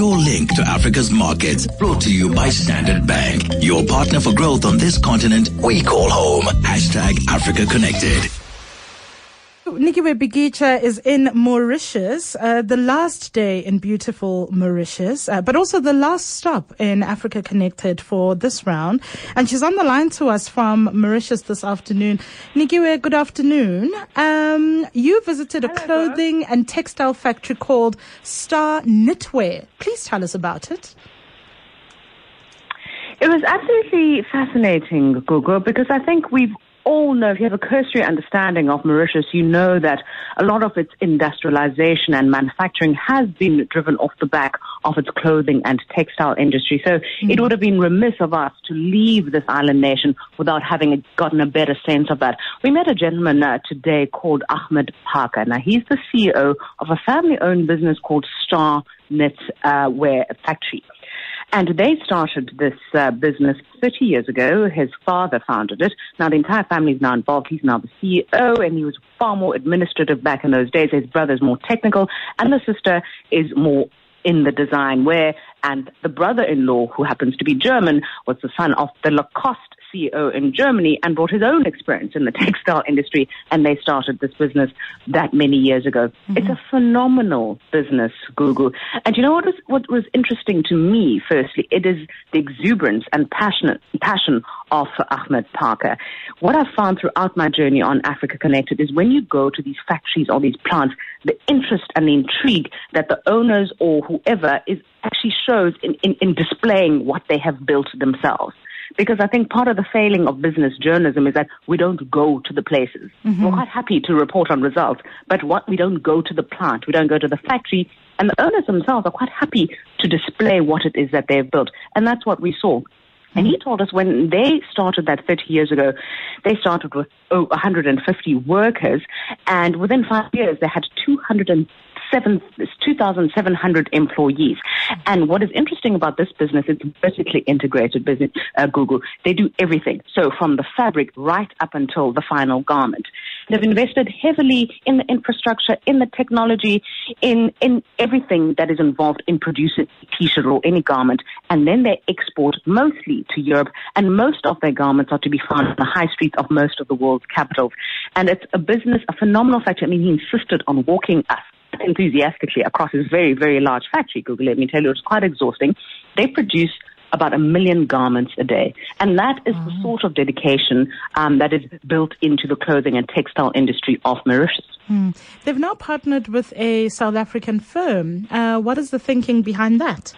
Your link to Africa's markets brought to you by Standard Bank. Your partner for growth on this continent we call home. Hashtag Africa Connected. Nikiwe Bikitsha is in Mauritius, uh, the last day in beautiful Mauritius, uh, but also the last stop in Africa Connected for this round. And she's on the line to us from Mauritius this afternoon. Nikiwe, good afternoon. Um, you visited a Hello, clothing and textile factory called Star Knitwear. Please tell us about it. It was absolutely fascinating, Google, because I think we've all know, if you have a cursory understanding of Mauritius, you know that a lot of its industrialization and manufacturing has been driven off the back of its clothing and textile industry. So it would have been remiss of us to leave this island nation without having gotten a better sense of that. We met a gentleman uh, today called Ahmed Parker. Now, he's the CEO of a family-owned business called Star Knit uh, Wear Factory. And they started this uh, business 30 years ago. His father founded it. Now the entire family is now involved. He's now the CEO and he was far more administrative back in those days. His brother's more technical and the sister is more in the design wear. And the brother-in-law, who happens to be German, was the son of the Lacoste CEO in Germany and brought his own experience in the textile industry and they started this business that many years ago. Mm-hmm. It's a phenomenal business, Google. And you know what was, what was interesting to me, firstly, it is the exuberance and passionate, passion of Ahmed Parker. What I've found throughout my journey on Africa Connected is when you go to these factories or these plants, the interest and the intrigue that the owners or whoever is actually shows in, in, in displaying what they have built themselves because I think part of the failing of business journalism is that we don't go to the places. Mm-hmm. We're quite happy to report on results, but what we don't go to the plant, we don't go to the factory, and the owners themselves are quite happy to display what it is that they've built, and that's what we saw. And he told us when they started that 30 years ago, they started with oh, 150 workers, and within five years they had 200 seven, 2,700 employees. And what is interesting about this business, it's vertically integrated business, uh, Google. They do everything. So from the fabric right up until the final garment. They've invested heavily in the infrastructure, in the technology, in, in everything that is involved in producing a t-shirt or any garment. And then they export mostly to Europe. And most of their garments are to be found in the high streets of most of the world's capitals. And it's a business, a phenomenal factory. I mean, he insisted on walking us enthusiastically across this very, very large factory, Google, let me tell you, it's quite exhausting. They produce about a million garments a day. And that is the sort of dedication um, that is built into the clothing and textile industry of Mauritius. Mm. They've now partnered with a South African firm. Uh, what is the thinking behind that?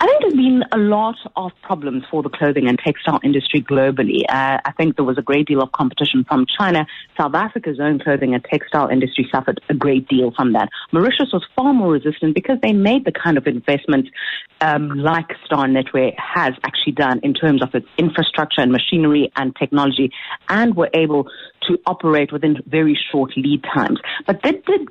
I think there's been a lot of problems for the clothing and textile industry globally. Uh, I think there was a great deal of competition from China. South Africa's own clothing and textile industry suffered a great deal from that. Mauritius was far more resistant because they made the kind of investments um, like Star Knitwear has actually done in terms of its infrastructure and machinery and technology and were able to operate within very short lead times. But they did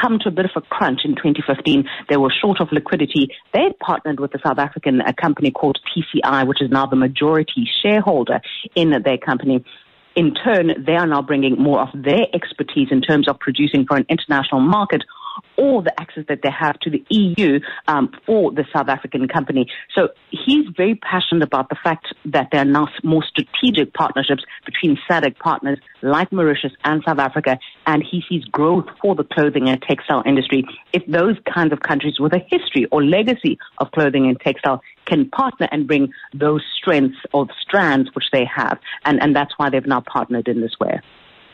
come to a bit of a crunch in 2015. They were short of liquidity. They partnered with a South African company called TCI, which is now the majority shareholder in their company. In turn, they are now bringing more of their expertise in terms of producing for an international market or the access that they have to the EU um, for the South African company. So he's very passionate about the fact that there are now more strategic partnerships between SADC partners like Mauritius and South Africa, and he sees growth for the clothing and textile industry if those kinds of countries with a history or legacy of clothing and textile can partner and bring those strengths or strands which they have. And, and that's why they've now partnered in this way.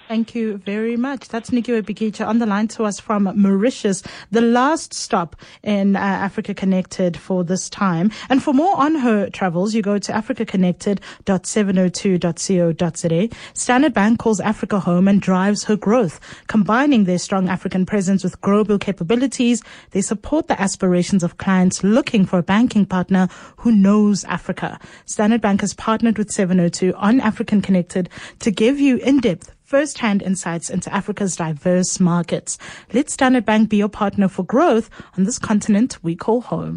Thank you very much. That's Nikiwe Bikitsha on the line to us from Mauritius, the last stop in uh, Africa Connected for this time. And for more on her travels, you go to africaconnected.702.co.za. Standard Bank calls Africa home and drives her growth. Combining their strong African presence with global capabilities, they support the aspirations of clients looking for a banking partner who knows Africa. Standard Bank has partnered with 702 on African Connected to give you in-depth first-hand insights into Africa's diverse markets. Let Standard Bank be your partner for growth on this continent we call home.